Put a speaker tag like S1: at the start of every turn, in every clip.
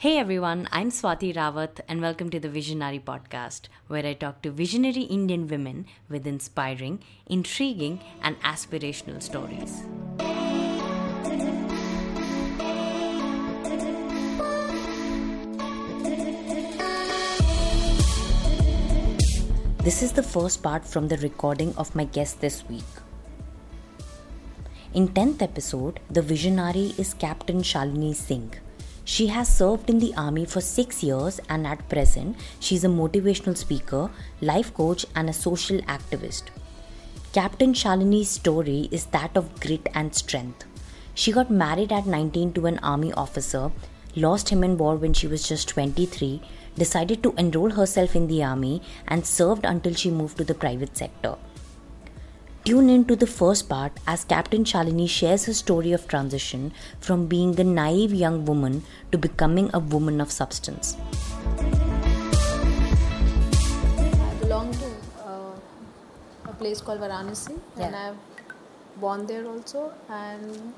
S1: Hey everyone, I'm Swati Rawat and welcome to the Vision-Nari Podcast, where I talk to visionary Indian women with inspiring, intriguing, and aspirational stories. This is the first part from the recording of my guest this week. In 10th episode, the Vision-Nari is Captain Shalini Singh. She has served in the army for 6 years and at present she is a motivational speaker, life coach and a social activist. Captain Shalini's story is that of grit and strength. She got married at 19 to an army officer, lost him in war when she was just 23, decided to enroll herself in the army, and served until she moved to the private sector. Tune in to the first part as Captain Shalini shares her story of transition from being a naive young woman to becoming a woman of substance.
S2: I belong to uh, a place called Varanasi, and I've born there also. And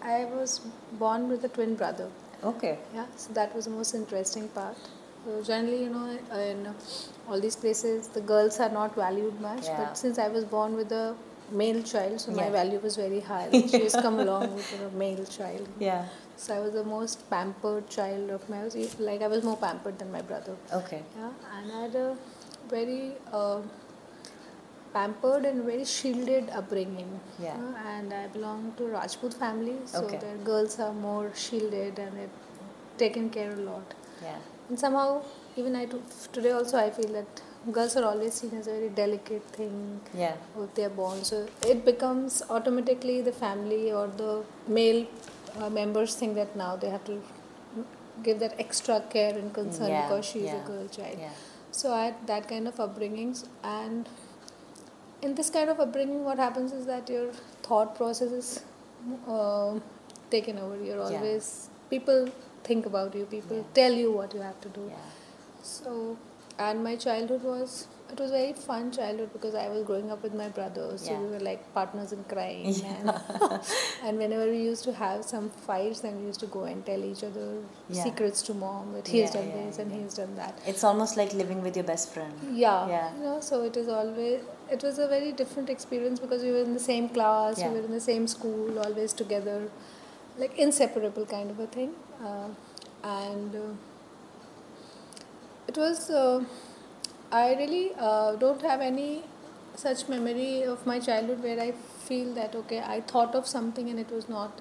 S2: I was born with a twin brother.
S1: Okay.
S2: Yeah, so that was the most interesting part. So generally, you know, in all these places, the girls are not valued much.
S1: Yeah.
S2: But since I was born with a male child, so my value was very high. She has come along with a male child.
S1: Yeah.
S2: So I was the most pampered child of my like I was more pampered than my brother.
S1: Okay.
S2: Yeah, and I had a very uh, pampered and very shielded upbringing.
S1: Yeah.
S2: Uh, and I belong to Rajput family, so
S1: Okay.
S2: their girls are more shielded and they're taken care a lot.
S1: Yeah.
S2: And somehow, even I do, today also I feel that girls are always seen as a very delicate thing
S1: Yeah.
S2: if they're born. So it becomes automatically the family or the male uh, members think that now they have to give that extra care and concern
S1: Yeah,
S2: because she is
S1: yeah,
S2: a girl child.
S1: Yeah.
S2: So I had that kind of upbringings, and in this kind of upbringing, what happens is that your thought process is uh, taken over. You're always people think about you. People
S1: Yeah.
S2: tell you what you have to do.
S1: Yeah.
S2: So, and my childhood was it was very fun childhood because I was growing up with my brothers, so
S1: Yeah.
S2: we were like partners in crime.
S1: Yeah.
S2: And, and whenever we used to have some fights, then we used to go and tell each other
S1: Yeah.
S2: secrets to mom that he
S1: Yeah,
S2: done this and
S1: yeah.
S2: has done that.
S1: It's almost like living with your best friend.
S2: Yeah,
S1: Yeah.
S2: you know, so it is always it was a very different experience because we were in the same class, we were in the same school, always together, like inseparable kind of a thing, uh, and uh, it was. Uh, I really uh, don't have any such memory of my childhood where I feel that okay, I thought of something and it was not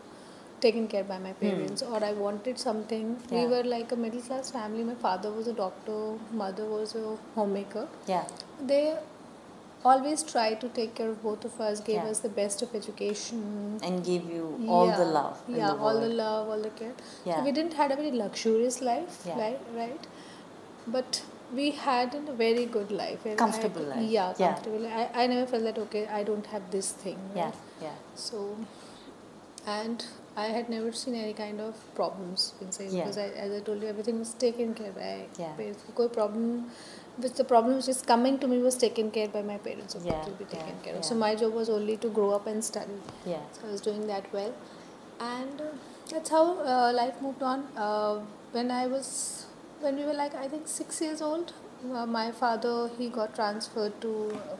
S2: taken care by my parents, or I wanted something.
S1: Hmm. Yeah.
S2: We were like a middle class family. My father was a doctor, mother was a homemaker
S1: Yeah.
S2: they always try to take care of both of us gave
S1: Yeah.
S2: us the best of education
S1: And gave you all the love.
S2: yeah
S1: the
S2: all the love all the care
S1: Yeah.
S2: so we didn't had a very luxurious life
S1: Yeah.
S2: right right but we had a very good life where I-
S1: Comfortable life.
S2: yeah comfortable.
S1: Yeah.
S2: comfortable I, I never felt that okay i don't have this thing
S1: Yeah.
S2: right?
S1: Yeah.
S2: so and i had never seen any kind of problems inside
S1: Yeah.
S2: because I, as i told you everything was taken care by
S1: Yeah.
S2: parents कोई problem which the problem which is coming to me was taken care by my parents so
S1: Yeah,
S2: it will be taken
S1: yeah,
S2: care of
S1: yeah.
S2: so my job was only to grow up and study
S1: Yeah.
S2: so i was doing that well and uh, that's how uh, life moved on uh, when i was when we were like i think six years old uh, my father he got transferred to uh,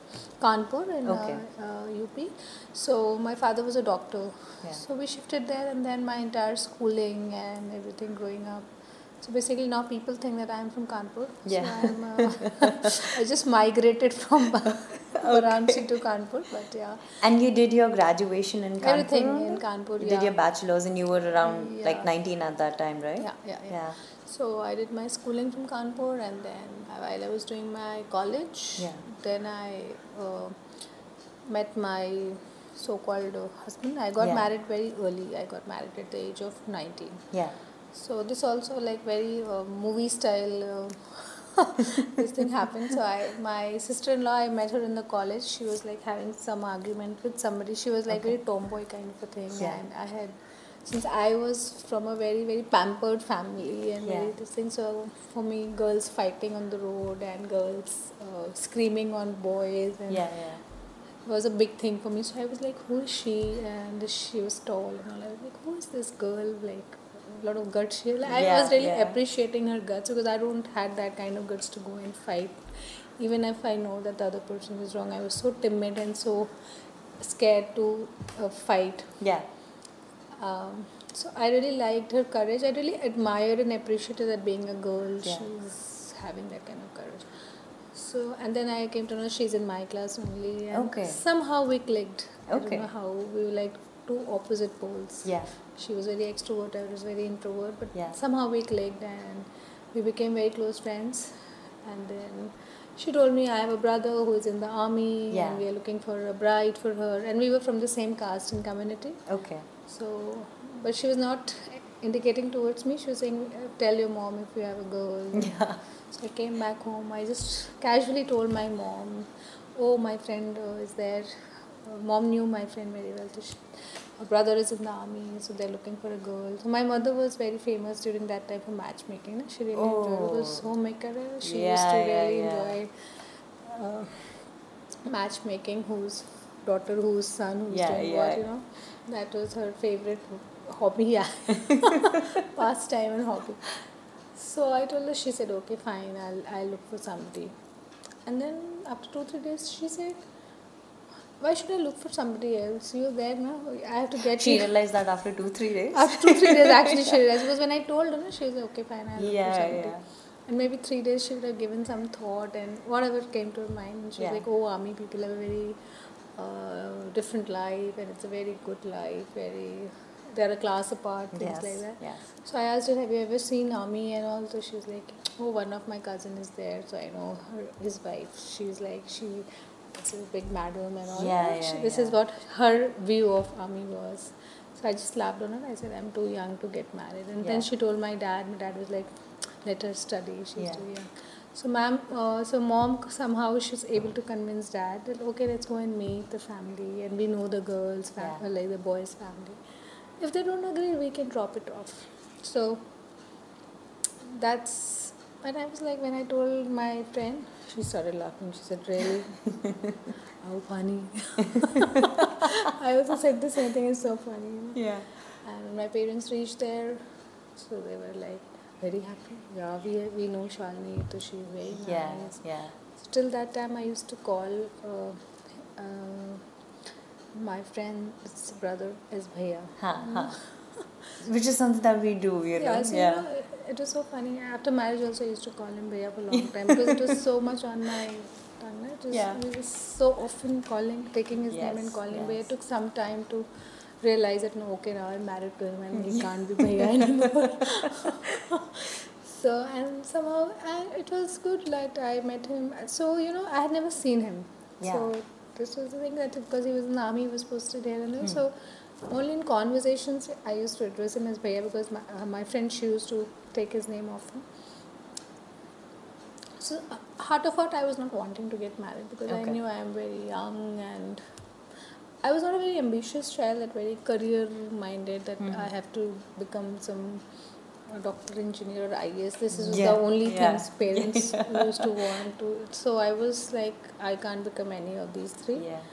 S2: kanpur in
S1: Okay.
S2: uh, uh, up so my father was a doctor
S1: Yeah.
S2: so we shifted there and then my entire schooling and everything growing up so basically now people think that i'm from kanpur
S1: Yeah.
S2: so i'm uh, i just migrated from varanasi to kanpur but yeah
S1: And you did your graduation in Kanpur?
S2: Everything in Kanpur,
S1: You
S2: yeah.
S1: did your bachelor's and you were around like 19 at that time, right?
S2: Yeah, yeah, yeah.
S1: Yeah.
S2: So I did my schooling from Kanpur, and then while I was doing my college,
S1: Yeah.
S2: then I uh, met my so-called husband. I got
S1: Yeah.
S2: married very early. I got married at the age of nineteen.
S1: Yeah.
S2: So this also like very uh, movie style. Uh, this thing happened. So I, my sister-in-law, I met her in the college. She was like having some argument with somebody. She was like
S1: Okay.
S2: very tomboy kind of a thing,
S1: Yeah.
S2: and I had, since I was from a very very pampered family and very
S1: Yeah.
S2: this thing. So for me, girls fighting on the road and girls uh, screaming on boys and
S1: Yeah. Yeah.
S2: was a big thing for me. So I was like, who is she? And she was tall and all. I was like, who is this girl? Like, lot of guts. She, I
S1: Yeah,
S2: was really
S1: yeah.
S2: appreciating her guts because I don't had that kind of guts to go and fight. Even if I know that the other person is wrong, I was so timid and so scared to uh, fight.
S1: Yeah.
S2: Um, so I really liked her courage. I really admired and appreciated that being a girl,
S1: Yeah.
S2: she's having that kind of courage. So and then I came to know she's in my class only. And
S1: Okay.
S2: Somehow we clicked. I
S1: Okay.
S2: don't know how we were like two opposite poles.
S1: Yeah.
S2: She was very extrovert. I was very introvert. But
S1: Yeah.
S2: somehow we clicked and we became very close friends. And then she told me I have a brother who is in the army
S1: Yeah.
S2: and we are looking for a bride for her. And we were from the same caste and community.
S1: Okay.
S2: So, but she was not indicating towards me. She was saying, "Tell your mom if you have a girl."
S1: Yeah.
S2: So I came back home. I just casually told my mom, "Oh, my friend uh, is there." Mom knew my friend very well. So she, her brother is in the army, so they're looking for a girl. So my mother was very famous during that time for matchmaking. She really enjoyed. It was
S1: Oh.
S2: homemaker. She
S1: Yeah,
S2: used to really
S1: yeah.
S2: enjoy uh, matchmaking. Whose daughter, whose son, who's
S1: Yeah,
S2: doing
S1: yeah.
S2: what, you know. That was her favorite hobby, yeah. Pastime and hobby. So I told her, she said, okay, fine, I'll, I'll look for somebody. And then after two, three days, she said, why should I look for somebody else? You're there now. I have to get
S1: She
S2: you.
S1: realized that after two, three days.
S2: After two, three days, actually, she realized. Because when I told her, no, she was like, okay, fine, I'll look
S1: Yeah,
S2: for somebody.
S1: yeah.
S2: And maybe three days she would have given some thought and whatever came to her mind. And she
S1: Yeah.
S2: was like, oh, army people have a very uh, different life and it's a very good life, very, they're a class apart, things
S1: Yes.
S2: like that.
S1: Yes.
S2: So I asked her, have you ever seen army and all? So she was like, oh, one of my cousin is there. So I know her, his wife. She's like, she is a big madam and all.
S1: Yeah,
S2: She-
S1: yeah,
S2: this
S1: yeah.
S2: is what her view of army was. So I just laughed on her. I said, I'm too young to get married. And
S1: Yeah.
S2: then she told my dad. My dad was like, let her study. She's
S1: Yeah.
S2: too young. So ma'am, uh, so mom somehow she's able to convince dad that okay, let's go and meet the family, and we know the girls, family,
S1: Yeah.
S2: like the boys' family. If they don't agree, we can drop it off. So that's and I was like when I told my friend, she started laughing. She said, "Really? How funny!" I also said the same thing. It's so funny. you know.
S1: Yeah.
S2: And my parents reached there, so they were like very happy. Yeah, we we know Shalini, so she's very
S1: Yeah.
S2: nice.
S1: Yeah.
S2: Till that time, I used to call uh, uh, my friend's brother as Bhaiya.
S1: Which is something that we do, you know.
S2: Yeah, so you know, it, was so funny. After marriage, also, I used to call him Bhaiya for a long time because it was so much on my tongue. It was,
S1: Yeah.
S2: We were so often calling, taking his name and
S1: Yes,
S2: calling Bhaiya. It took some time to realize that, no, okay, now I'm married to him and he can't be Bhaiya anymore. so, and somehow, and it was good. Like, I met him. So, you know, I had never seen him.
S1: Yeah.
S2: So, this was the thing that because he was in the army, he was posted here and all.
S1: Hmm.
S2: So, only in conversations, I used to address him as Bhaiya because my, uh, my friend, she used to take his name often. So, uh, heart of heart, I was not wanting to get married because I knew I am very young and I was not a very ambitious child, that very career minded that
S1: Mhm.
S2: I have to become some doctor, engineer, or IAS. This is
S1: Yeah,
S2: the only
S1: yeah.
S2: things parents used to want to. So I was like, I can't become any of these three
S1: Yeah.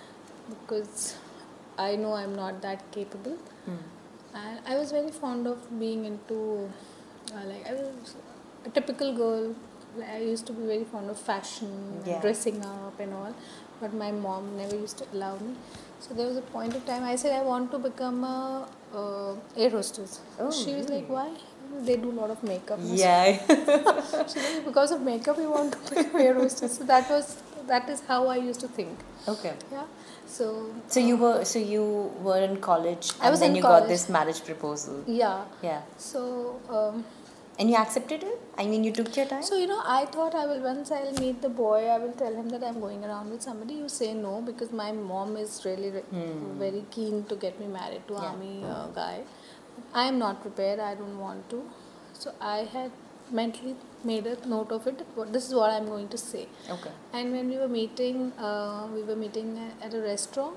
S2: because I know I'm not that capable.
S1: Hmm.
S2: And I was very fond of being into, uh, like, I was a typical girl. I used to be very fond of fashion,
S1: Yeah.
S2: dressing up, and all. But my mom never used to allow me. So there was a point of time I said I want to become a uh, air hostess.
S1: Oh,
S2: she was like, "Why? They do a lot of makeup." no?"
S1: Yeah.
S2: She said, "Because of makeup, you want to become air hostess." So that was that is how I used to think.
S1: okay.
S2: Yeah. So.
S1: So you were so you were in college and then you
S2: college.
S1: got this marriage proposal.
S2: Yeah.
S1: Yeah.
S2: So. Um,
S1: And you accepted it? I mean you took your time?
S2: So you know, I thought I will once I'll meet the boy, I will tell him that I'm going around with somebody. You say no because my mom is really re-
S1: Hmm.
S2: very keen to get me married to
S1: Yeah.
S2: army uh, guy. I am not prepared. I don't want to. So I had mentally made a note of it. what- This is what I'm going to say.
S1: Okay.
S2: And when we were meeting, uh, we were meeting at a restaurant.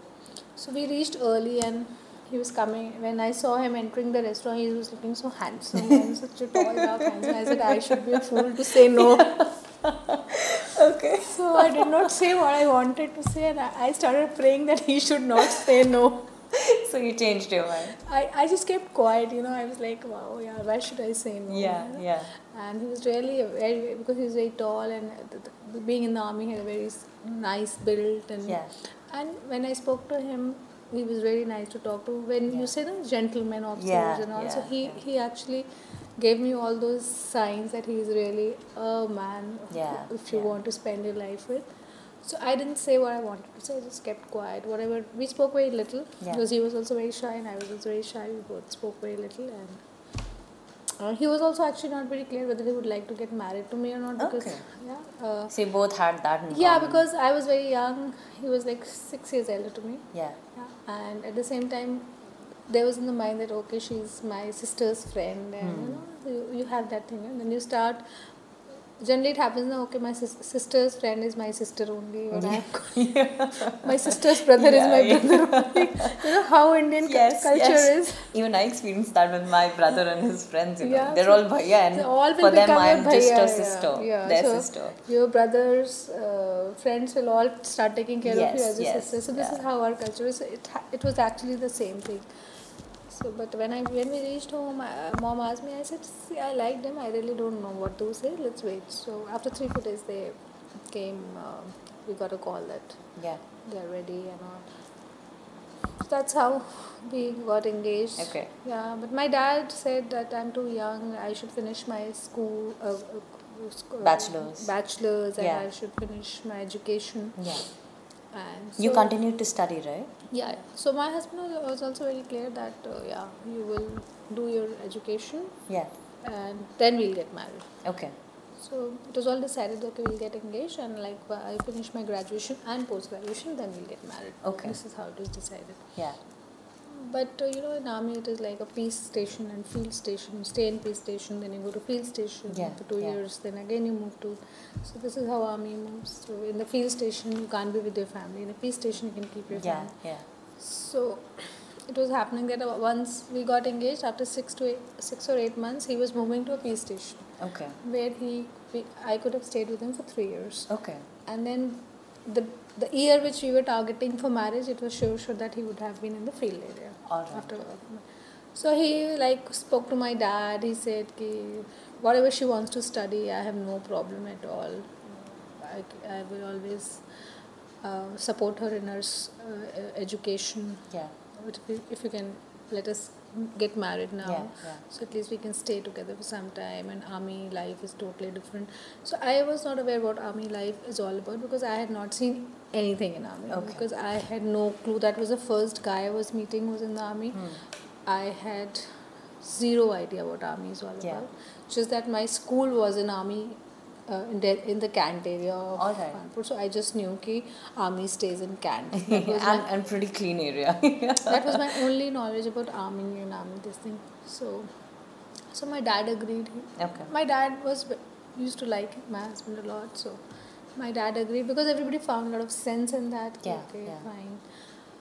S2: So we reached early and he was coming. When I saw him entering the restaurant, he was looking so handsome and such a tall, dark, handsome. I said, I should be a fool to say no.
S1: Okay.
S2: So I did not say what I wanted to say and I started praying that he should not say no.
S1: So you changed your mind.
S2: I, I just kept quiet, you know. I was like, wow, yeah, why should I say no?
S1: Yeah,
S2: you know?
S1: yeah.
S2: And he was really very because he was very tall and being in the army he had a very nice build and
S1: Yeah.
S2: and when I spoke to him, he was very nice to talk to. When
S1: Yeah.
S2: you say the gentleman officers
S1: Yeah,
S2: and all, so he
S1: yeah.
S2: he actually gave me all those signs that he is really a man
S1: Yeah,
S2: if you
S1: yeah.
S2: want to spend your life with. So I didn't say what I wanted to say. I just kept quiet. Whatever we spoke very little
S1: Yeah.
S2: because he was also very shy and I was also very shy. We both spoke very little and. Uh, he was also actually not very clear whether he would like to get married to me or not because
S1: Okay.
S2: yeah uh,
S1: So you both had that in
S2: yeah because I was very young he was like six years elder to me
S1: Yeah.
S2: yeah. And at the same time there was in the mind that okay she's my sister's friend and
S1: Hmm.
S2: you know you, you have that thing and then you start generally it happens now okay my sis- sister's friend is my sister only or I'm- my sister's brother
S1: Yeah,
S2: is my
S1: yeah.
S2: brother only you know how indian cu-
S1: Yes,
S2: culture
S1: yes.
S2: is
S1: Even I experienced that with my brother and his friends. You know,
S2: Yeah,
S1: they're
S2: so-
S1: all bhaiya, and
S2: so all
S1: for them, I am just a sister,
S2: yeah.
S1: their
S2: So
S1: sister.
S2: Your brothers, uh, friends will all start taking care of you as a
S1: yes,
S2: sister. So this
S1: yeah.
S2: is how our culture is. It ha- it was actually the same thing. So, but when I when we reached home, uh, mom asked me. I said, "See, I liked them. I really don't know what to say. Let's wait." So after three four days, they came. Um, we got a call that
S1: Yeah.
S2: they're ready and all. So that's how we got engaged.
S1: Okay.
S2: Yeah, but my dad said that I'm too young. I should finish my school. Uh, uh, uh,
S1: Bachelor's.
S2: Bachelor's, and
S1: Yeah.
S2: I should finish my education.
S1: Yeah.
S2: And
S1: You
S2: so-
S1: continued to study, right?
S2: Yeah. So my husband was- was also very clear that uh, yeah, you will do your education,
S1: Yeah.
S2: and then we'll get married.
S1: Okay.
S2: So it was all decided that we'll get engaged, and like uh, I finish my graduation and post graduation, then we'll get married.
S1: Okay.
S2: This is how it was decided.
S1: Yeah.
S2: But uh, you know, in army it is like a peace station and field station. You stay in peace station, then you go to field station
S1: Yeah,
S2: for two
S1: yeah.
S2: years, then again you move to. So this is how army moves. So in the field station you can't be with your family. In a peace station you can keep your
S1: Yeah.
S2: family.
S1: Yeah.
S2: So it was happening that once we got engaged, after six to eight, six or eight months, he was moving to a peace station
S1: Okay.
S2: where he we, I could have stayed with him for three years
S1: Okay.
S2: and then the the year which we were targeting for marriage it was sure sure that he would have been in the field area
S1: right.
S2: after so he like spoke to my dad he said ki, whatever she wants to study i have no problem at all i, I will always uh, support her in her uh, education
S1: Yeah.
S2: if you, if you can let us get married now
S1: Yeah, yeah.
S2: so at least we can stay together for some time and army life is totally different so i was not aware what army life is all about because i had not seen anything in army
S1: Okay.
S2: because i had no clue that was the first guy i was meeting was in the army
S1: Hmm.
S2: i had zero idea what army is all
S1: Yeah.
S2: about just that my school was in army Uh, in, the, in the Cantt area of
S1: All right.
S2: Kanpur. So I just knew ki army stays in Cantt.
S1: And,
S2: my,
S1: and pretty clean area.
S2: that was my only knowledge about army and army this thing. So, so my dad agreed.
S1: Okay.
S2: My dad was used to like my husband a lot. So my dad agreed because everybody found a lot of sense in that.
S1: Yeah,
S2: okay,
S1: yeah.
S2: fine.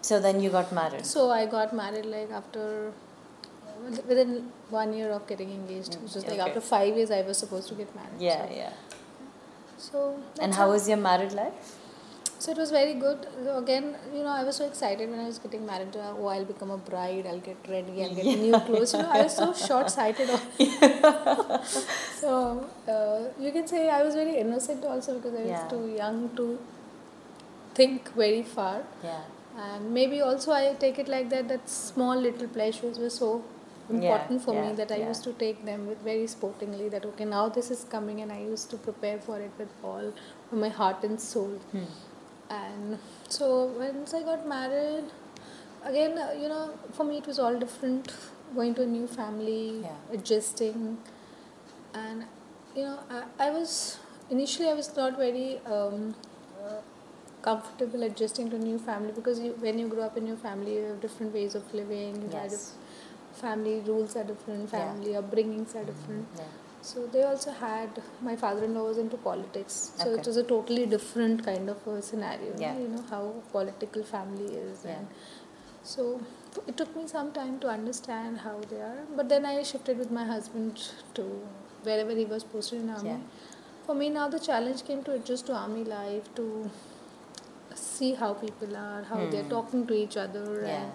S1: So then you got married.
S2: So I got married like after within one year of getting engaged. Mm, it was just like
S1: Okay.
S2: after five years I was supposed to get married.
S1: Yeah,
S2: so,
S1: yeah.
S2: So
S1: And how was your married life?
S2: So it was very good. So again, you know, I was so excited when I was getting married. To, oh, I'll become a bride. I'll get ready. I'll get new clothes. You know, I was so short-sighted. so uh, you can say I was very innocent also because I was
S1: Yeah.
S2: too young to think very far.
S1: Yeah.
S2: And maybe also I take it like that. That small little pleasures were so important for
S1: yeah,
S2: me that I
S1: yeah.
S2: used to take them with very sportingly. That okay, now this is coming, and I used to prepare for it with all my heart and soul
S1: Hmm.
S2: and so once i got married again uh, you know for me it was all different going to a new family
S1: Yeah.
S2: adjusting and you know I, I was initially i was not very um, uh, comfortable adjusting to a new family because you, when you grow up in your family you have different ways of living you
S1: Yes.
S2: Family rules are different
S1: Yeah.
S2: family upbringings are different
S1: Yeah.
S2: so they also had my father-in-law was into politics, so
S1: Okay.
S2: it was a totally different kind of a scenario.
S1: Yeah.
S2: You know how political family is,
S1: Yeah.
S2: and so it took me some time to understand how they are. But then I shifted with my husband to wherever he was posted in army.
S1: Yeah.
S2: For me now the challenge came to adjust to army life to see how people are, how they're
S1: Hmm.
S2: talking to each other,
S1: Yeah.
S2: and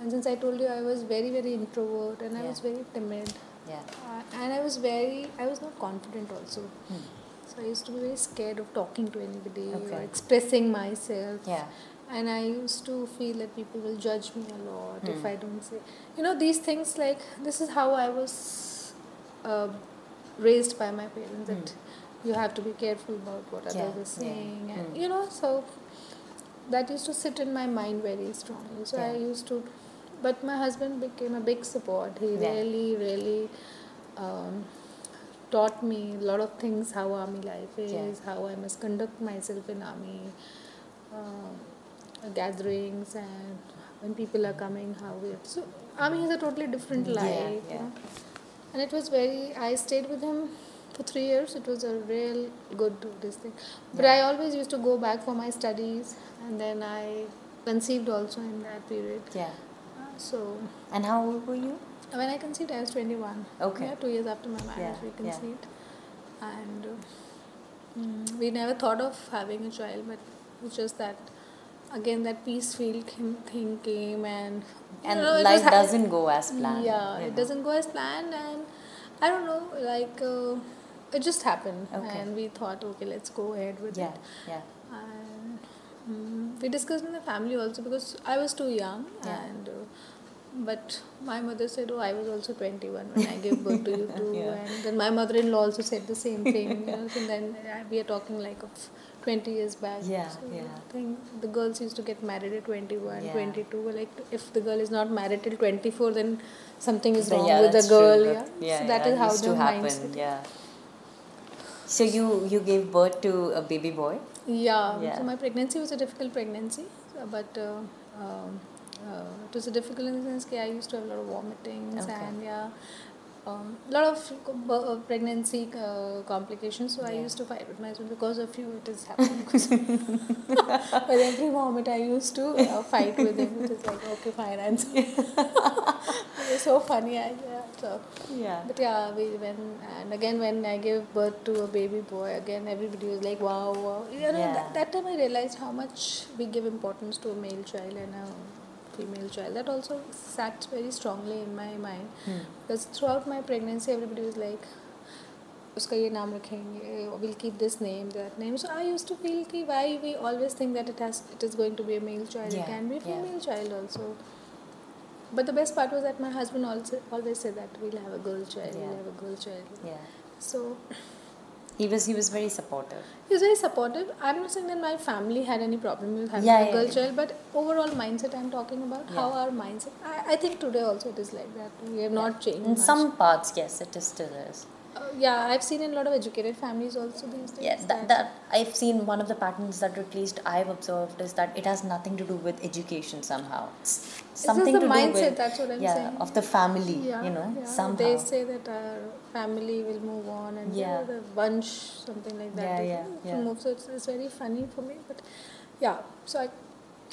S2: And since I told you I was very very introvert and I was very timid,
S1: Yeah.
S2: uh, and I was very I was not confident also.
S1: Hmm.
S2: So I used to be very scared of talking to anybody or
S1: Okay.
S2: expressing myself.
S1: Yeah.
S2: And I used to feel that people will judge me a lot if
S1: Hmm.
S2: I don't say. You know, these things like this is how I was uh, raised by my parents that you have to be careful about what
S1: Hmm. Yeah,
S2: others are
S1: yeah.
S2: saying. And,
S1: Hmm.
S2: You know, so that used to sit in my mind very strongly. So I used to, but my husband became a big support. He
S1: Yeah.
S2: really, really um, taught me a lot of things how army life is,
S1: Yeah.
S2: how I must conduct myself in army um, gatherings, and when people are coming, how we have. So army is a totally different life.
S1: yeah.
S2: You know? And it was very. I stayed with him for three years. It was a real good this thing. But. I always used to go back for my studies, and then I conceived also in that period.
S1: Yeah.
S2: So
S1: And how old were you?
S2: when I conceived, I was 21.
S1: Okay.
S2: Yeah, two years after my marriage,
S1: Yeah,
S2: we
S1: yeah.
S2: conceived. And uh, mm, we never thought of having a child, but it's just that, again, that peace came, thing came and.
S1: And
S2: know,
S1: life doesn't go as planned.
S2: Yeah, it
S1: know.
S2: doesn't go as planned, and I don't know, like, uh, it just happened.
S1: Okay.
S2: And we thought, okay, let's go ahead with
S1: Yeah,
S2: it.
S1: yeah.
S2: And mm, we discussed in the family also because I was too young
S1: Yeah.
S2: and uh, but my mother said oh I was also 21 when I gave birth to you too
S1: Yeah.
S2: and then my mother-in-law also said the same thing you know and then uh, we are talking like of 20 years back
S1: Yeah,
S2: so
S1: yeah.
S2: I think the girls used to get married at 21
S1: Yeah.
S2: 22 like if the girl is not married till 24 then something is wrong
S1: yeah,
S2: with the
S1: true,
S2: girl yeah,
S1: yeah,
S2: so that
S1: yeah,
S2: is how the mindset
S1: Yeah. So you you gave birth to a baby boy.
S2: Yeah,
S1: Yeah.
S2: so my pregnancy was a difficult pregnancy, but uh, um, uh, it was a difficult in the sense that I used to have a lot of vomitings
S1: Okay.
S2: and yeah, a um, lot of uh, pregnancy uh, complications. So I used to fight with my husband because of you. It is happening. With every vomit, I used to uh, fight with him. It is like okay, fine, it was so funny. I, yeah, so.
S1: Yeah.
S2: But yeah, we when and again when I gave birth to a baby boy, again everybody was like, wow, wow. You know,
S1: Yeah.
S2: that, that time I realized how much we give importance to a male child and a female child. That also sat very strongly in my mind
S1: Hmm.
S2: because throughout my pregnancy, everybody was like, उसका ये नाम रखेंगे we'll keep this name that name so I used to feel कि why we always think that it has it is going to be a male child
S1: Yeah,
S2: it can be a but the best part was that my husband also always said that we'll have a girl child
S1: Yeah.
S2: we'll have a girl child
S1: Yeah.
S2: so
S1: He was he was very supportive.
S2: he was very supportive I'm not saying that my family had any problem with having
S1: Yeah,
S2: a
S1: yeah,
S2: girl child but overall mindset I'm talking about how our mindset I, I think today also it is like that we have not changed
S1: In
S2: much.
S1: some parts, yes, it is still is.
S2: Uh, yeah I've seen in a lot of educated families also these days
S1: Yeah, that, that I've seen one of the patterns that at least I've observed is that it has nothing to do with education somehow. It's something to
S2: mindset,
S1: do with
S2: that's what I'm
S1: yeah
S2: saying.
S1: of the family.
S2: yeah,
S1: you know
S2: yeah.
S1: somehow.
S2: They say that our family will move on and
S1: Yeah.
S2: the bunch, something like that.
S1: Yeah, yeah, yeah.
S2: Move. So it's, it's very funny for me. But yeah, so I,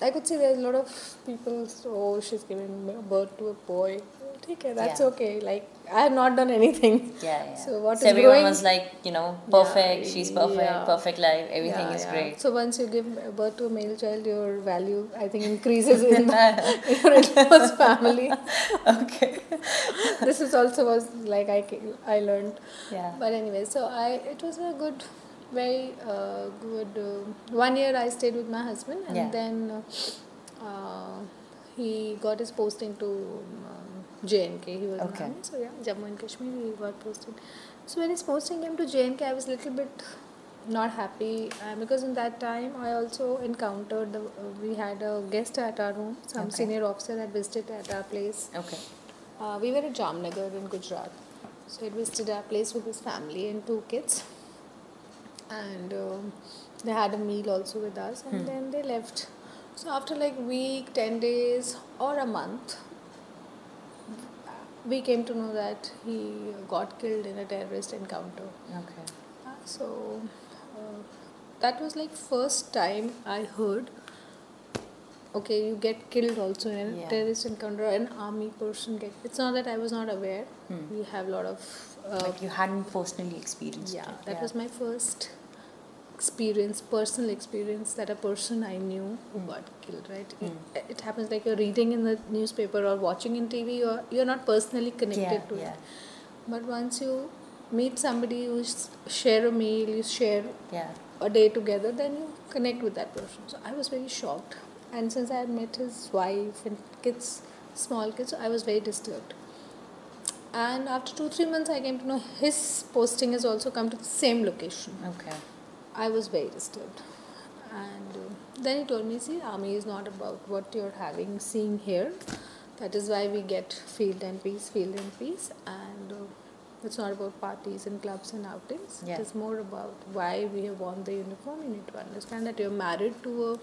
S2: I could see there's a lot of people, so, oh, she's giving birth to a boy. Take Okay, that's
S1: Yeah.
S2: okay. Like, I have not done anything.
S1: yeah, yeah.
S2: So what
S1: so
S2: is
S1: everyone
S2: growing-
S1: was like, you know, perfect. she's perfect.
S2: yeah.
S1: Perfect life. Everything
S2: Yeah,
S1: is
S2: yeah.
S1: great.
S2: So once you give birth to a male child, your value, I think, increases in your in-laws family.
S1: okay.
S2: this is also was like I I learned.
S1: Yeah.
S2: But anyway, so I it was a good, very uh, good. Uh, one year I stayed with my husband, and
S1: Yeah.
S2: then uh, uh, he got his posting to um, J&K. He was in
S1: Okay.
S2: army, so yeah, Jammu and Kashmir. He got posted. So when his posting came to J&K, I was a little bit not happy uh, because in that time I also encountered the, uh, we had a guest at our home. Some
S1: Okay.
S2: senior officer had visited at our place.
S1: Okay.
S2: Uh, we were at Jamnagar in Gujarat. So he visited our place with his family and two kids. And um, they had a meal also with us and
S1: Hmm.
S2: then they left. So after like week, 10 days or a month, we came to know that he got killed in a terrorist encounter.
S1: Okay.
S2: Uh, So uh, that was like first time I heard okay you get killed also in a
S1: Yeah.
S2: terrorist encounter an army person get it's not that I was not aware
S1: Hmm.
S2: we have a lot of uh,
S1: like you hadn't personally experienced
S2: yeah
S1: it.
S2: that was my first experience, personal experience that a person I knew who got killed, right? It, hmm. it happens like you're reading in the newspaper or watching in TV, you're, you're not personally connected
S1: Yeah,
S2: to
S1: yeah.
S2: it. But once you meet somebody, you share a meal, you share
S1: Yeah.
S2: a day together, then you connect with that person. So I was very shocked. And since I had met his wife and kids, small kids, I was very disturbed. And after two, three months, I came to know his posting has also come to the same location.
S1: Okay.
S2: I was very disturbed. And uh, then he told me, see, army is not about what you're having, seeing here. That is why we get field and peace, field and peace. And uh, it's not about parties and clubs and outings.
S1: Yeah.
S2: It is more about why we have worn the uniform. You need to understand that you're married to a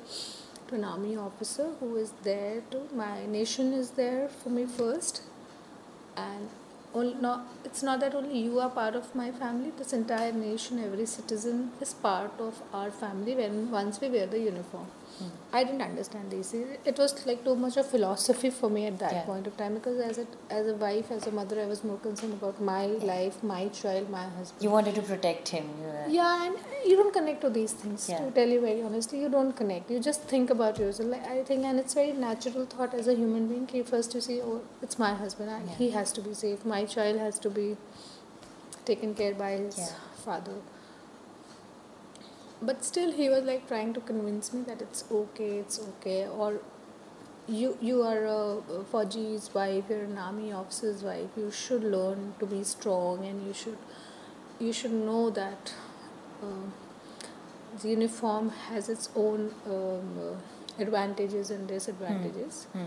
S2: to an army officer who is there to my nation is there for me first and it's not that only you are part of my family this entire nation every citizen is part of our family when once we wear the uniform i didn't understand this it was like too much of philosophy for me at that
S1: Yeah.
S2: point of time because as a as a wife as a mother i was more concerned about my life my child my husband
S1: You wanted to protect him.
S2: Yeah, and you don't connect to these things.
S1: Yeah.
S2: To tell you very honestly, you don't connect. You just think about yourself. Like, I think, and it's very natural thought as a human being. Ki first you see, oh, it's my husband. I,
S1: Yeah.
S2: He has to be safe. My child has to be taken care by his
S1: Yeah.
S2: father. But still, he was like trying to convince me that it's okay, it's okay, or you you are a Fauji's wife, you're an army officer's wife. You should learn to be strong, and you should you should know that uh, the uniform has its own um, advantages and disadvantages.
S1: Hmm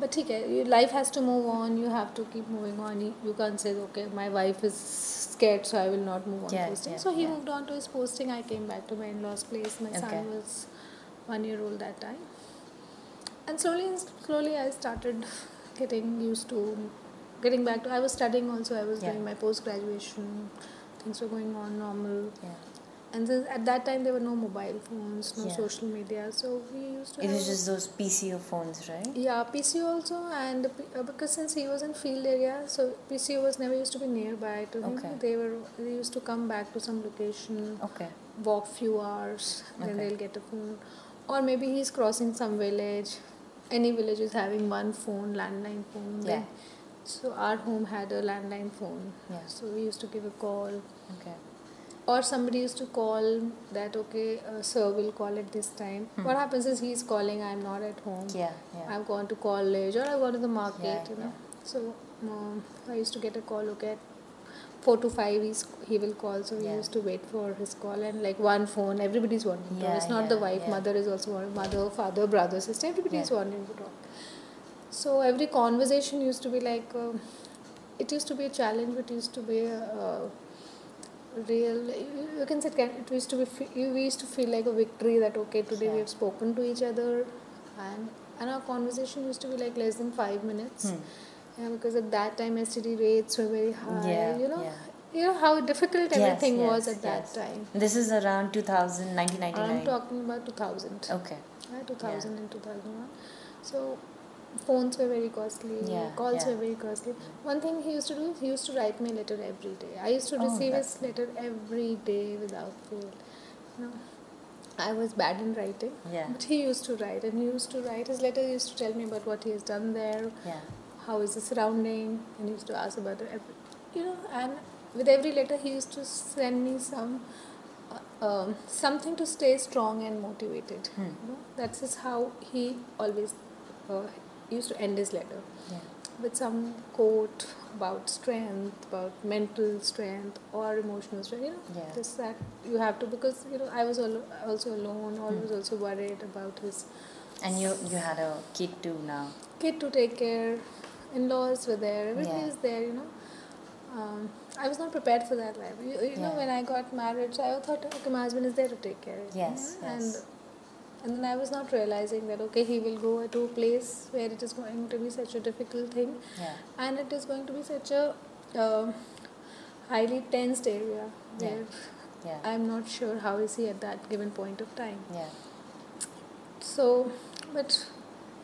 S2: But ठीक है, your life has to move on. You have to keep moving on. You, you can't say okay, my wife is scared, so I will not move on
S1: Yeah,
S2: posting.
S1: yeah,
S2: so he
S1: yeah.
S2: moved on to his posting. I came back to my in-laws' place. My
S1: Okay.
S2: son was one year old that time, and slowly, and slowly, I started getting used to getting back to. I was studying also. I was
S1: Yeah.
S2: doing my post graduation. Things were going on normal.
S1: Yeah.
S2: And since at that time there were no mobile phones, no
S1: Yeah.
S2: social media, so we used to.
S1: It was just those PCO phones, right?
S2: yeah, PCO also, and uh, because since he was in field area, so PCO was never used to be nearby to him.
S1: Okay.
S2: They were they used to come back to some location,
S1: Okay.
S2: walk few hours, then
S1: Okay.
S2: they'll get a phone, or maybe he's crossing some village. Any village is having one phone, landline phone.
S1: Yeah.
S2: Then- So our home had a landline phone.
S1: Yeah.
S2: So we used to give a call
S1: Okay.
S2: Or somebody used to call that okay uh, sir will call at this time
S1: Hmm.
S2: what happens is he's calling i'm not at home
S1: Yeah. Yeah.
S2: i've gone to college or i've gone to the market
S1: Yeah,
S2: you know so um, i used to get a call okay at 4 to 5 he's, he will call so we
S1: Yeah.
S2: used to wait for his call and like one phone everybody's wanting to talk
S1: Yeah,
S2: it's not the wife
S1: yeah.
S2: mother is also wanting mother father brother sister everybody is
S1: Yeah.
S2: wanting to talk so every conversation used to be like uh, it used to be a challenge but it used to be a uh, real you can say it can- it used to be we used to feel like a victory that okay today we have spoken to each other and and our conversation used to be like less than five minutes
S1: Hmm.
S2: yeah, because at that time STD rates were very high
S1: Yeah,
S2: you know
S1: yeah.
S2: you know how difficult
S1: Yes,
S2: everything was
S1: yes,
S2: at that time
S1: This is around 2000, 1999.
S2: I'm talking about 2000
S1: Okay.
S2: yeah, 2000 and 2001 so phones were very costly
S1: Yeah,
S2: calls
S1: yeah.
S2: were very costly one thing he used to do he used to write me a letter every day i used to
S1: Oh,
S2: receive his letter every day without fail you know i was bad in writing
S1: Yeah.
S2: but he used to write and he used to write his letter he used to tell me about what he has done there
S1: Yeah.
S2: how is the surrounding and he used to ask about the every, you know and with every letter he used to send me some uh, um, something to stay strong and motivated
S1: Hmm.
S2: you know that's just how he always uh, used to end his letter
S1: Yeah.
S2: with some quote about strength about mental strength or emotional strength you know
S1: Yeah.
S2: just that you have to because you know i was al- also alone always also worried about his
S1: And you you had a kid too now.
S2: kid to take care, in laws were there, everybody
S1: Yeah.
S2: is there, you know. Um, I was not prepared for that life. You, you know, when I got married, so I thought, okay, my husband is there to take care.
S1: Yes,
S2: you know,
S1: yes.
S2: And, and then I was not realizing that, okay, he will go to a place where it is going to be such a difficult thing
S1: Yeah.
S2: and it is going to be such a um highly tensed area
S1: Yeah.
S2: where
S1: Yeah.
S2: I'm not sure how is he at that given point of time.
S1: Yeah.
S2: So, but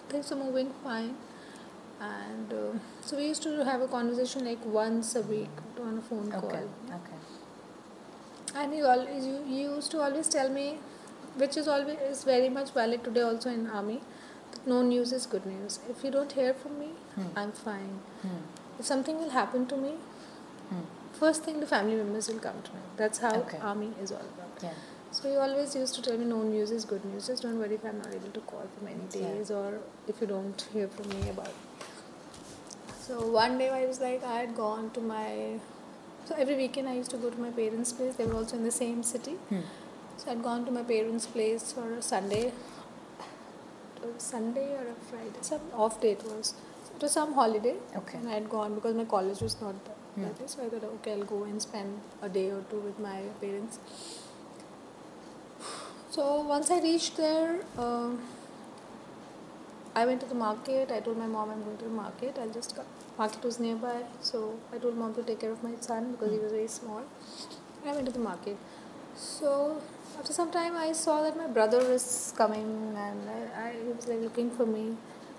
S2: things are moving fine. And uh, so we used to have a conversation like once a week on a phone call.
S1: Okay.
S2: yeah.
S1: Okay.
S2: and you always you used to always tell me which is always is very much valid today also in army no news is good news if you don't hear from me
S1: Hmm.
S2: i'm fine
S1: Hmm.
S2: if something will happen to me
S1: Hmm.
S2: first thing the family members will come to me that's how
S1: Okay.
S2: army is all about
S1: Yeah.
S2: so you always used to tell me no news is good news just don't worry if i'm not able to call for many
S1: Yeah.
S2: days or if you don't hear from me about so one day i was like i had gone to my so every weekend i used to go to my parents place they were also in the same city
S1: Hmm.
S2: So i'd gone to my parents place for a sunday it was sunday or a friday some off day it was it was some holiday
S1: Okay.
S2: and i had gone because my college was not that
S1: Hmm.
S2: that day so i thought okay i'll go and spend a day or two with my parents so once I reached there, um I went to the market. I told my mom I'm going to the market. I'll just come. Market was nearby, so I told mom to take care of my son because he was very small. And I went to the market. So after some time, I saw that my brother was coming, and I, I he was like looking for me.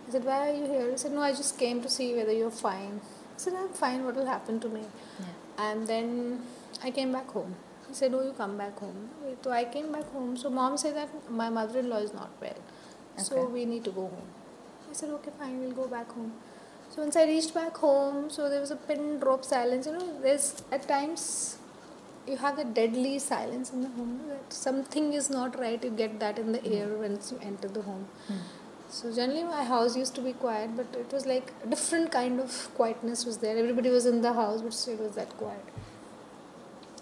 S2: I said, "Why are you here?" He said, "No, I just came to see whether you're fine." I said, "I'm fine. What will happen to me?"
S1: Yeah.
S2: And then I came back home. He said, Oh, you come back home. So I came back home. So mom said that my mother in law is not well. So we need to go home. I said, Okay, fine, we'll go back home. So once I reached back home, so there was a pin drop silence. You know, there's at times you have a deadly silence in the home that something is not right. You get that in the air once you enter the home.
S1: Hmm.
S2: So generally my house used to be quiet, but it was like a different kind of quietness was there. Everybody was in the house, but still it was that quiet.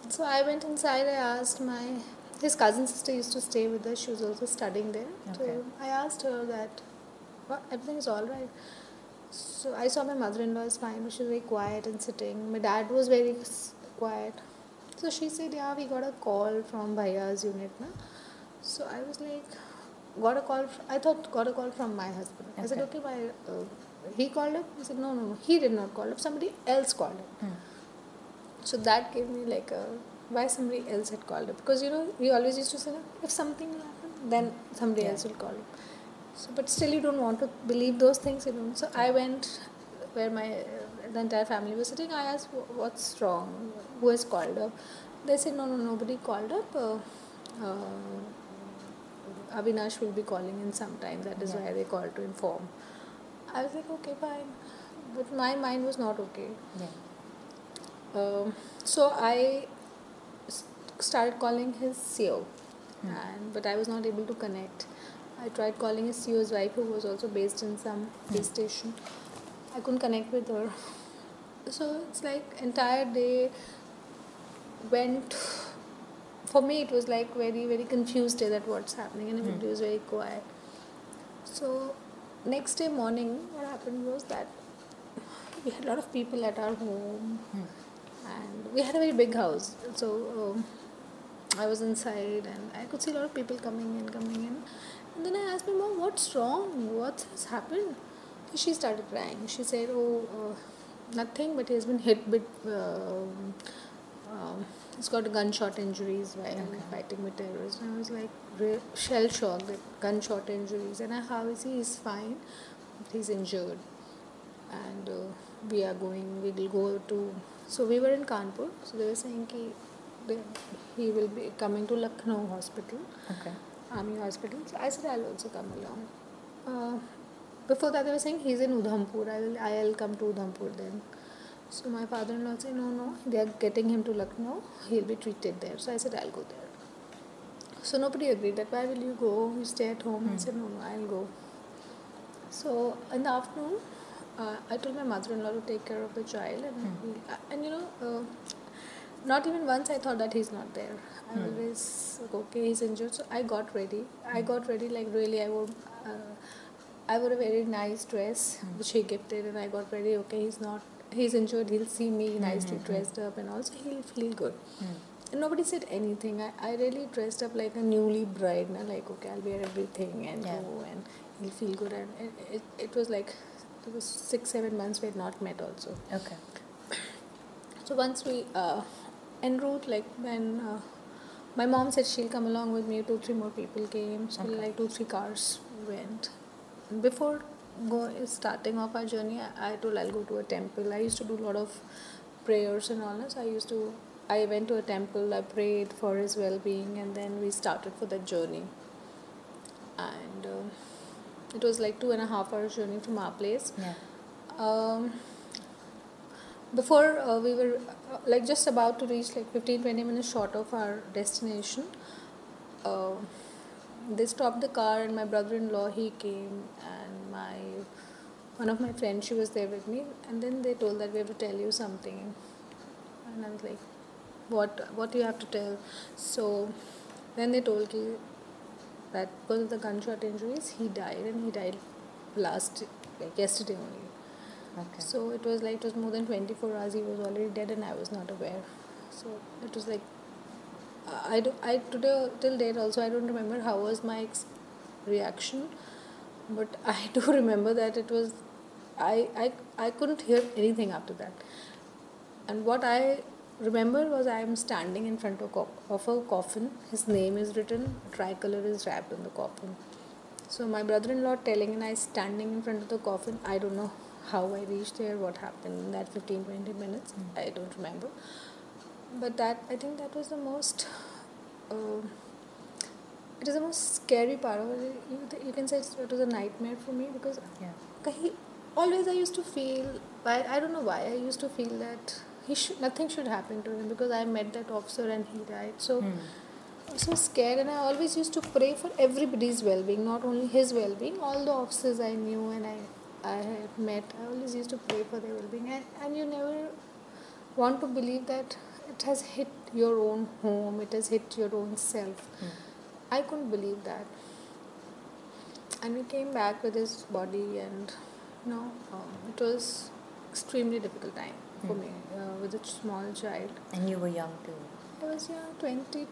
S2: So I went inside. I asked my his cousin sister used to stay with us. She was also studying there.
S1: Okay.
S2: So I asked her that, what everything is all right. So I saw my mother-in-law is fine, but she was very quiet and sitting. My dad was very quiet. So she said, "Yeah, we got a call from Bhaiya's unit, na." So I was like, got a call. Fr- I thought got a call from my husband. I said,
S1: Okay.
S2: "Okay, my uh, he called up." He said, "No, no, no, he did not call up. Somebody else called up."
S1: Hmm.
S2: So that gave me like a why somebody else had called up because you know we always used to say if something will happen then somebody
S1: Yeah.
S2: else will call up. So but still you don't want to believe those things you know. So I went where my uh, the entire family was sitting. I asked what's wrong, who has called up. They said no no nobody called up. Uh, uh, Avinash will be calling in some time. That is
S1: Yeah.
S2: why they called to inform. I was like okay fine, but my mind was not okay.
S1: Yeah.
S2: Um, so I s- started calling his CO,
S1: Hmm.
S2: and but I was not able to connect. I tried calling his CO's wife, who was also based in some base station. I couldn't connect with her. So it's like entire day went. For me, it was like very very confused day that what's happening, and everybody was very quiet. So next day morning, what happened was that we had a lot of people at our home and we had a very big house so um, i was inside and i could see a lot of people coming in coming in and then i asked my mom what's wrong what has happened so she started crying she said oh uh, nothing but he has been hit with um, um, he's got gunshot injuries while
S1: Okay.
S2: fighting with terrorists. And i was like re- shell shocked that gunshot injuries. And I, how is he he's fine. But he's injured. And uh, we are going we will go to so we were in kanpur. So they were saying ki they, he will be coming to lucknow hospital
S1: Okay.
S2: army hospital. So i said i'll also come along. Uh, before that they were saying he's in udhampur i will i'll come to udhampur then so my father-in-law said no no they are getting him to lucknow he'll be treated there so i said i'll go there so nobody agreed that why will you go you stay at home i
S1: Hmm.
S2: said no no i'll go so in the afternoon, uh, I told my mother-in-law to take care of the child, and we, uh, and you know, uh, not even once I thought that he's not there. I
S1: Hmm.
S2: always okay, he's injured. So I got ready. I
S1: Hmm.
S2: got ready like really. I wore, uh, I wore a very nice dress
S1: Hmm.
S2: which he gifted, and I got ready. Okay, he's not. He's injured. He'll see me nicely
S1: hmm, hmm.
S2: dressed up, and also he'll feel good.
S1: Hmm.
S2: And nobody said anything. I, I really dressed up like a newly bride. Na? Like, okay, I'll wear everything and
S1: Yeah.
S2: go and he'll feel good. And it, it, it was like, it was six, seven months we had not met also.
S1: Okay.
S2: So once we, uh, en route, like when uh, my mom said she'll come along with me, two, three more people came. So
S1: Okay.
S2: like two, three cars went. Before go, starting off our journey, I, I told I'll go to a temple. I used to do a lot of prayers and all that. So I used to, I went to a temple, I prayed for his well being, and then we started for that journey. And uh, it was like two and a half hours journey from our place.
S1: Yeah.
S2: Um, before uh, we were uh, like just about to reach like 15 20 minutes short of our destination uh, they stopped the car and my brother-in-law he came and my one of my friends she was there with me and then they told that we have to tell you something and i was like what what do you have to tell so then they told me that because of the gunshot injuries he died and he died last like yesterday only
S1: Okay.
S2: so it was like it was more than 24 hours. He was already dead, and I was not aware. So it was like I do I today till date also I don't remember how was my ex- reaction, but I do remember that it was I I I couldn't hear anything after that. And what I remember was I am standing in front of, co- of a coffin. His name is written. Tricolor is wrapped in the coffin. So my brother-in-law telling and I standing in front of the coffin. I don't know how I reached there, what happened in that 15 20 minutes. I don't remember. But that I think that was the most. Uh, it is the most scary part of it. You, you can say it was a nightmare for me because
S1: Yeah.
S2: he always I used to feel. I, I don't know why I used to feel that he should nothing should happen to him because I met that officer and he died. So.
S1: Hmm.
S2: I was so scared, and I always used to pray for everybody's well-being, not only his well-being. All the officers I knew and I, I had met, I always used to pray for their well-being, and, and you never want to believe that it has hit your own home, it has hit your own self.
S1: Hmm.
S2: I couldn't believe that. And we came back with his body, and you know, um, it was extremely difficult time for
S1: Hmm.
S2: me uh, with a small child.
S1: And you were young too.
S2: I was young, 20,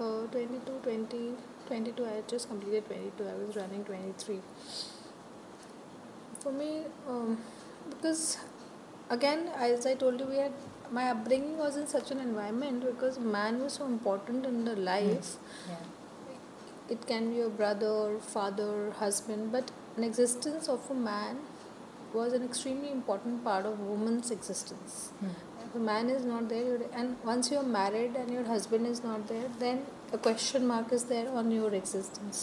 S2: uh, 22, 20, 22. I had just completed 22. I was running 23. For me, um, because again, as I told you, we had my upbringing was in such an environment because man was so important in the life.
S1: Yeah.
S2: It can be your brother, father, husband, but an existence of a man was an extremely important part of woman's existence
S1: Hmm.
S2: if a man is not there and once you're married and your husband is not there then a question mark is there on your existence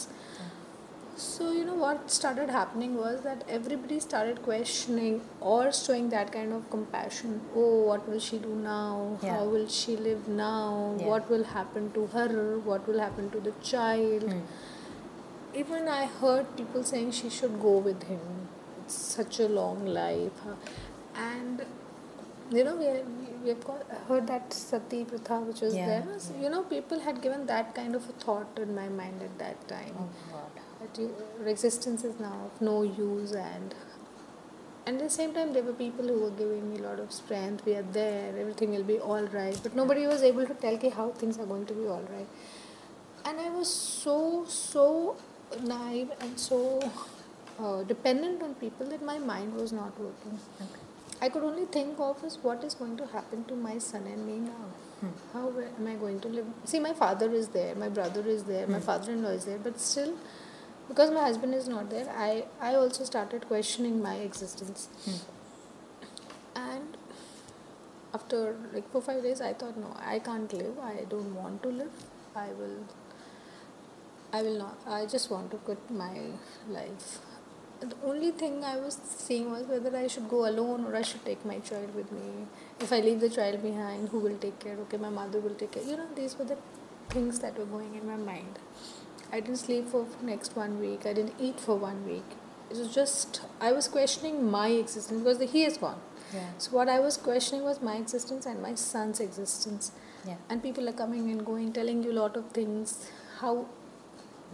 S2: so you know what started happening was that everybody started questioning or showing that kind of compassion oh what will she do now
S1: Yeah.
S2: how will she live now
S1: Yeah.
S2: what will happen to her what will happen to the child
S1: Hmm.
S2: even I heard people saying she should go with him. It's such a long life, and you know we we have got, heard that sati pratha which was
S1: Yeah,
S2: there. So. You know people had given that kind of a thought in my mind at that time
S1: Oh God.
S2: That existence is now of no use and and at the same time there were people who were giving me a lot of strength. We are there. Everything will be all right. But nobody was able to tell me how things are going to be all right. And i was so so naive and so uh, dependent on people that my mind was not working.
S1: Okay.
S2: i could only think of is what is going to happen to my son and me now.
S1: Hmm.
S2: how am i going to live? See my father is there. My brother is there. My
S1: Hmm.
S2: father-in-law is there. But still because my husband is not there i i also started questioning my existence.
S1: Hmm.
S2: and after like four five days i thought no i can't live. I don't want to live. I will i will not. I just want to quit my life. The only thing i was seeing was whether i should go alone or i should take my child with me. If i leave the child behind who will take care? Okay my mother will take care. You know these were the things that were going in my mind i didn't sleep for next one week i didn't eat for one week it was just i was questioning my existence because he is gone
S1: Yeah.
S2: so what I was questioning was my existence and my son's existence.
S1: Yeah.
S2: And people are coming and going, telling you a lot of things. How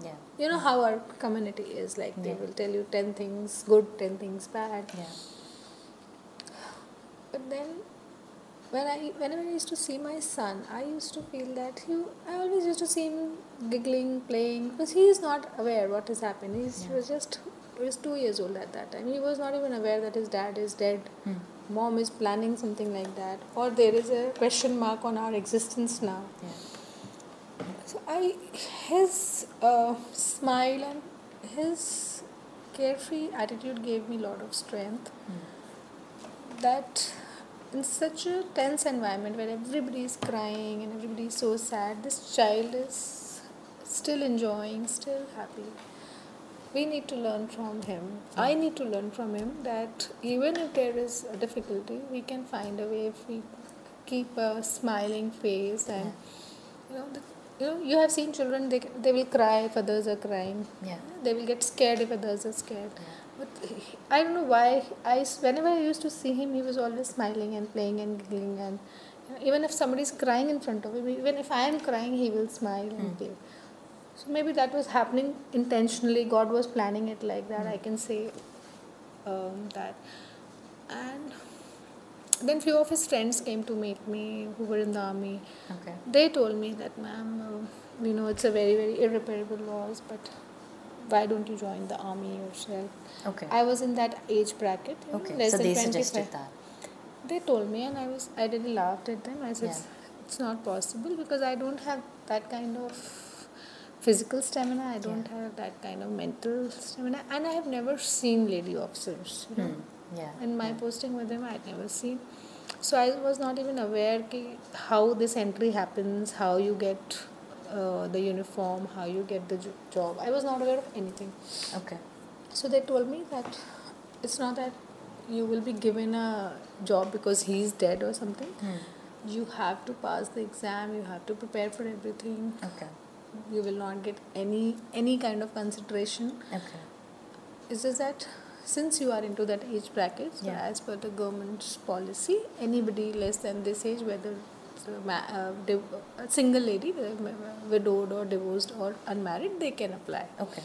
S1: Yeah.
S2: you know how our community is like. They
S1: Yeah.
S2: will tell you ten things good, ten things bad.
S1: Yeah.
S2: But then, when I whenever I used to see my son, I used to feel that he. I always used to see him giggling, playing, because he is not aware what has happened. He's, He was just he was two years old at that time. He was not even aware that his dad is dead.
S1: Hmm.
S2: Mom is planning something like that, or there is a question mark on our existence now.
S1: Yeah.
S2: So I, his uh, smile and his carefree attitude gave me a lot of strength.
S1: Hmm.
S2: That in such a tense environment where everybody is crying and everybody is so sad, this child is still enjoying, still happy. We need to learn from him. I need to learn from him that even if there is a difficulty, we can find a way if we keep a smiling face and you know the, you know you have seen children they they will cry if others are crying
S1: Yeah.
S2: they will get scared if others are scared
S1: Yeah.
S2: But i don't know why. I whenever i used to see him he was always smiling and playing and giggling and you know, even if somebody is crying in front of him even if i am crying he will smile and
S1: Hmm.
S2: play. So maybe that was happening intentionally. God was planning it like that i can say um, that. And then few of his friends came to meet me who were in the army.
S1: Okay.
S2: they told me that ma'am uh, you know it's a very very irreparable loss but why don't you join the army yourself
S1: Okay.
S2: i was in that age bracket know,
S1: okay.
S2: less
S1: So
S2: than
S1: they
S2: 25.
S1: suggested that.
S2: they told me and i was i really laughed at them i said
S1: Yeah.
S2: it's not possible because i don't have that kind of physical stamina i don't
S1: Yeah.
S2: have that kind of mental stamina and i have never seen lady officers you know
S1: Hmm. Yeah.
S2: in my
S1: yeah.
S2: posting with them, i'd never seen so i was not even aware ki how this entry happens how you get uh, the uniform how you get the jo- job i was not aware of anything
S1: Okay.
S2: so they told me that it's not that you will be given a job because he's dead or something
S1: Hmm.
S2: you have to pass the exam you have to prepare for everything
S1: Okay.
S2: you will not get any any kind of consideration
S1: Okay.
S2: it's just that since you are into that age bracket, so
S1: Yeah.
S2: as per the government's policy, anybody less than this age, whether a, uh, a single lady, uh, widowed or divorced or unmarried, they can apply.
S1: Okay.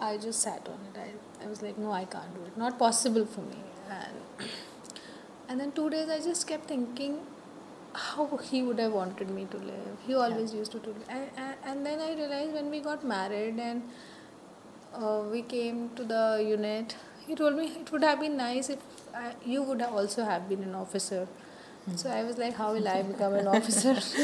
S2: I just sat on it. I, I was like, no, I can't do it. Not possible for me. And and then two days, I just kept thinking how he would have wanted me to live. He always used to do. And, and, and then I realized when we got married and uh, we came to the unit, he told me it would have been nice if I, you would also have been an officer. So I was like, how will I become an officer?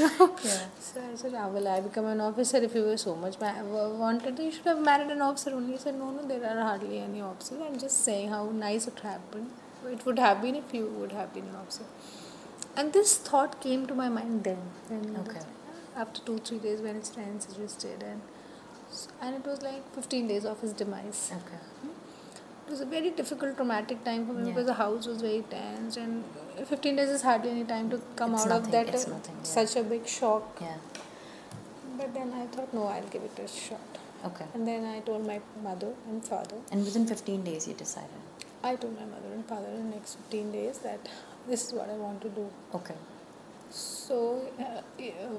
S1: Yeah.
S2: So I said, how will I become an officer if you were so much ma- wanted? You should have married an officer only. He said, no, no, there are hardly any officers. I'm just saying how nice it happened. It would have been if you would have been an officer. And this thought came to my mind then. then
S1: Okay.
S2: After two, three days when his friends suggested. And, and it was like 15 days of his demise.
S1: Okay. Hmm?
S2: It was a very difficult, traumatic time for me
S1: Yeah.
S2: because the house was very tense, and 15 days is hardly any time to come
S1: It's
S2: out
S1: nothing,
S2: of that
S1: it's nothing, yeah.
S2: such a big shock.
S1: Yeah.
S2: But then I thought, no, I'll give it a shot.
S1: Okay.
S2: And then I told my mother and father.
S1: And within 15 days, you decided.
S2: I told my mother and father in the next 15 days that this is what I want to do.
S1: Okay.
S2: So uh,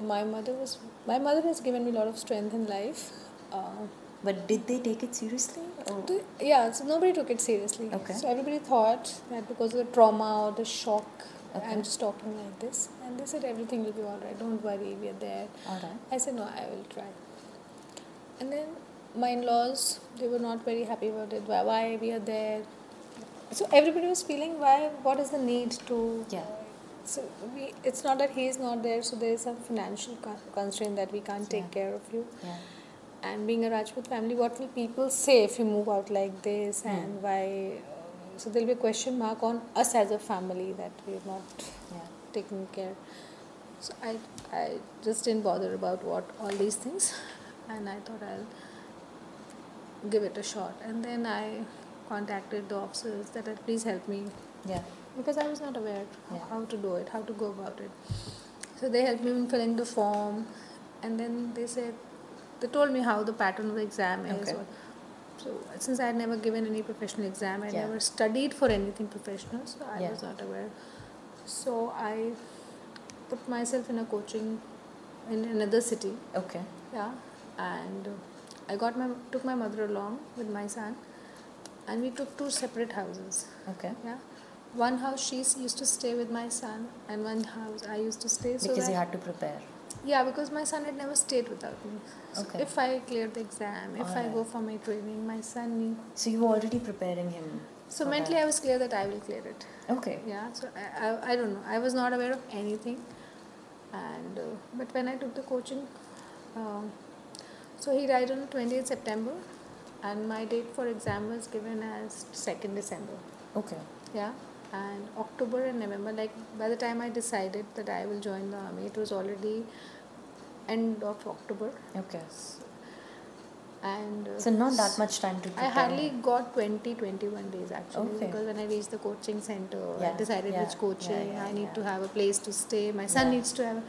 S2: my mother was my mother has given me a lot of strength in life. Uh,
S1: But did they take it seriously? Or?
S2: yeah, so nobody took it seriously.
S1: Okay.
S2: So everybody thought that because of the trauma or the shock,
S1: Okay.
S2: I'm just talking like this. And they said everything will be alright. Don't worry, we are there.
S1: All right.
S2: I said no, I will try. And then my in-laws, they were not very happy about it. Why, why we are there? So everybody was feeling why? What is the need to?
S1: Yeah.
S2: So we, it's not that he is not there. So there is some financial constraint that we can't take
S1: Yeah.
S2: care of you.
S1: Yeah.
S2: And being a Rajput family, what will people say if you move out like this?
S1: Hmm.
S2: And why? So there'll be a question mark on us as a family that we're not
S1: Yeah.
S2: taking care. So I, I just didn't bother about what all these things, and I thought I'll give it a shot. And then I contacted the officers that please help me
S1: Yeah.
S2: because I was not aware
S1: Yeah.
S2: how to do it, how to go about it. So they helped me in filling the form, and then they said they told me how the pattern of the exam is.
S1: Okay.
S2: Or, so since I had never given any professional exam, I
S1: Yeah.
S2: never studied for anything professional, so I
S1: Yeah.
S2: was not aware. So I put myself in a coaching in another city.
S1: Okay.
S2: Yeah, and I got my took my mother along with my son, and we took two separate houses.
S1: Okay.
S2: Yeah, one house she used to stay with my son, and one house I used to stay. So
S1: Because
S2: that,
S1: you had to prepare.
S2: Yeah, because my son had never stayed without me. So
S1: Okay.
S2: If I cleared the exam, if I go for my training, my son need.
S1: So you were already preparing him.
S2: So mentally,
S1: that.
S2: I was clear that I will clear it.
S1: Okay.
S2: Yeah, so I, I, I don't know. I was not aware of anything, and uh, but when I took the coaching, um, so he died on twentieth September, and my date for exam was given as second December.
S1: Okay.
S2: Yeah, and October and November, like by the time I decided that I will join the army, it was already end of October,
S1: Okay.
S2: and uh,
S1: So not that much time to
S2: I hardly got 20 21 days actually
S1: Okay.
S2: because when I reached the coaching center, I decided
S1: yeah,
S2: which coaching
S1: yeah, yeah,
S2: I need
S1: yeah.
S2: to have a place to stay. My son
S1: Yeah.
S2: needs to have.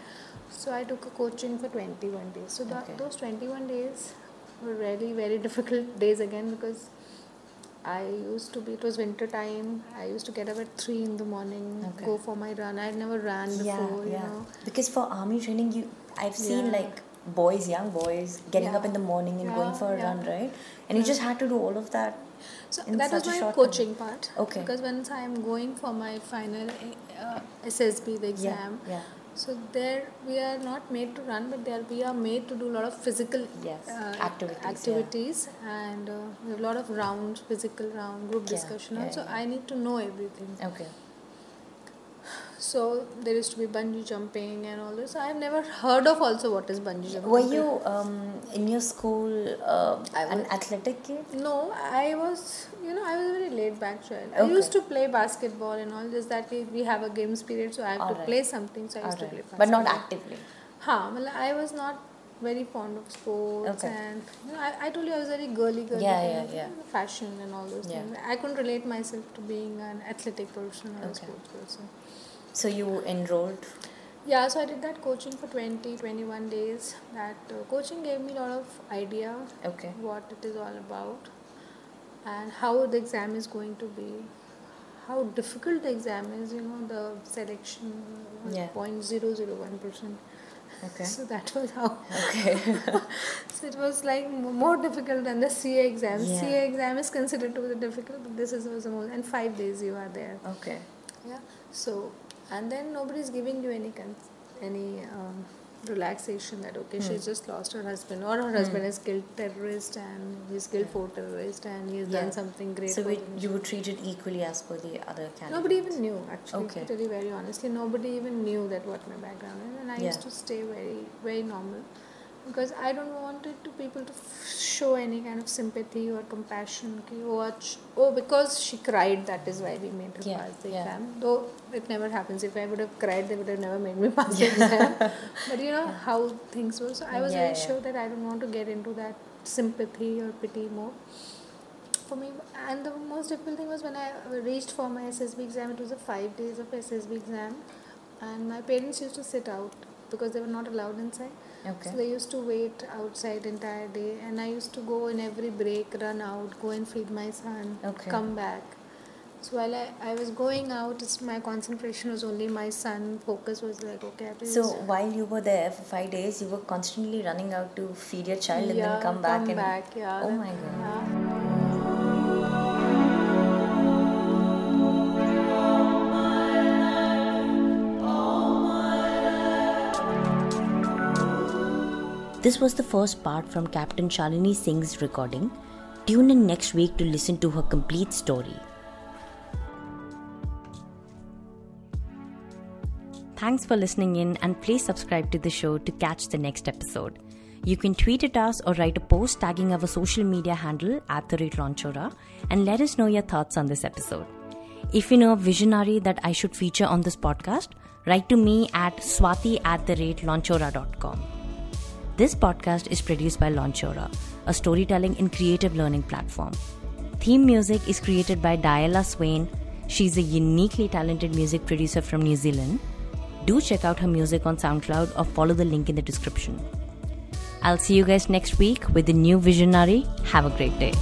S2: So I took a coaching for 21 days. So that
S1: Okay.
S2: those 21 days were really very difficult days again because I used to be. It was winter time. I used to get up at three in the morning,
S1: Okay.
S2: go for my run. I had never ran
S1: yeah,
S2: before. You
S1: yeah.
S2: know.
S1: Because for army training, you I've seen
S2: Yeah.
S1: like boys, young boys, getting up in the morning and going for a
S2: yeah.
S1: run, right? And you just had to do all of that.
S2: So that was my coaching part.
S1: Okay.
S2: Because once I am going for my final uh, SSB, the exam.
S1: Yeah, yeah.
S2: So there we are not made to run, but there we are made to do a lot of physical
S1: Yes,
S2: uh,
S1: activities,
S2: activities and uh, we have a lot of rounds, physical round, group
S1: Yeah,
S2: discussion.
S1: yeah,
S2: also,
S1: yeah.
S2: I need to know everything.
S1: Okay.
S2: So there used to be bungee jumping and all this. I have never heard of also what is bungee jumping.
S1: Were you um, in your school uh, an athletic kid?
S2: No, I was, you know, I was a very laid back child. I used to play basketball and all, just that we, we have a games period, so I have to
S1: Alright.
S2: play something, so I used to play basketball.
S1: But not actively.
S2: Huh, well, I was not very fond of sports
S1: Okay.
S2: and you know, I, I told you I was very girly girly
S1: Yeah, yeah, yeah.
S2: fashion and all those
S1: Yeah.
S2: things. I couldn't relate myself to being an athletic person or a sports person.
S1: So you enrolled.
S2: Yeah, so I did that coaching for 20, 21 days. That uh, coaching gave me a lot of idea
S1: Okay.
S2: what it is all about and how the exam is going to be how difficult the exam is you know the selection was
S1: Yeah.
S2: 0.001%
S1: Okay.
S2: so that was how
S1: Okay.
S2: so it was like more difficult than the CA exam
S1: Yeah.
S2: CA exam is considered to be difficult but this is was the most and five days you are there
S1: okay.
S2: yeah so and then nobody's giving you any con- any um, relaxation that okay
S1: Hmm.
S2: she's just lost her husband or her husband is killed terrorist and he's killed four terrorists and he's
S1: Yeah.
S2: done something great
S1: So we, you were treated equally as per the other candidates.
S2: Nobody even knew, actually.
S1: Okay.
S2: To tell you very honestly, nobody even knew that what my background is, and I
S1: Yeah.
S2: used to stay very, very normal, because I don't want it to people to f- show any kind of sympathy or compassion. Ki, oh, ach- oh, because she cried, that is why we made her
S1: Yeah,
S2: pass the
S1: yeah.
S2: exam. Though it never happens. If I would have cried, they would have never made me pass the exam. But you know how things were. So I was
S1: Yeah,
S2: very
S1: yeah.
S2: sure that I don't want to get into that sympathy or pity more for me and the most difficult thing was when i reached for my ssb exam it was a five days of ssb exam and my parents used to sit out because they were not allowed inside
S1: Okay.
S2: so they used to wait outside entire day and i used to go in every break run out go and feed my son
S1: Okay.
S2: come back so while I, I was going out it's, my concentration was only my son focus was like okay I
S1: So while you were there for five days, you were constantly running out to feed your child and then come back and
S2: back yeah
S1: Oh my God.
S2: yeah.
S1: This was the first part from Captain Shalini Singh's recording. Tune in next week to listen to her complete story. Thanks for listening in and please subscribe to the show to catch the next episode. You can tweet at us or write a post tagging our social media handle at the rate Launchora and let us know your thoughts on this episode. If you know a visionary that I should feature on this podcast, write to me at swati at the rate launchora.com. This podcast is produced by Launchora, a storytelling and creative learning platform. Theme music is created by Diala Swain. She's a uniquely talented music producer from New Zealand. Do check out her music on SoundCloud or follow the link in the description. I'll see you guys next week with a new visionary. Have a great day.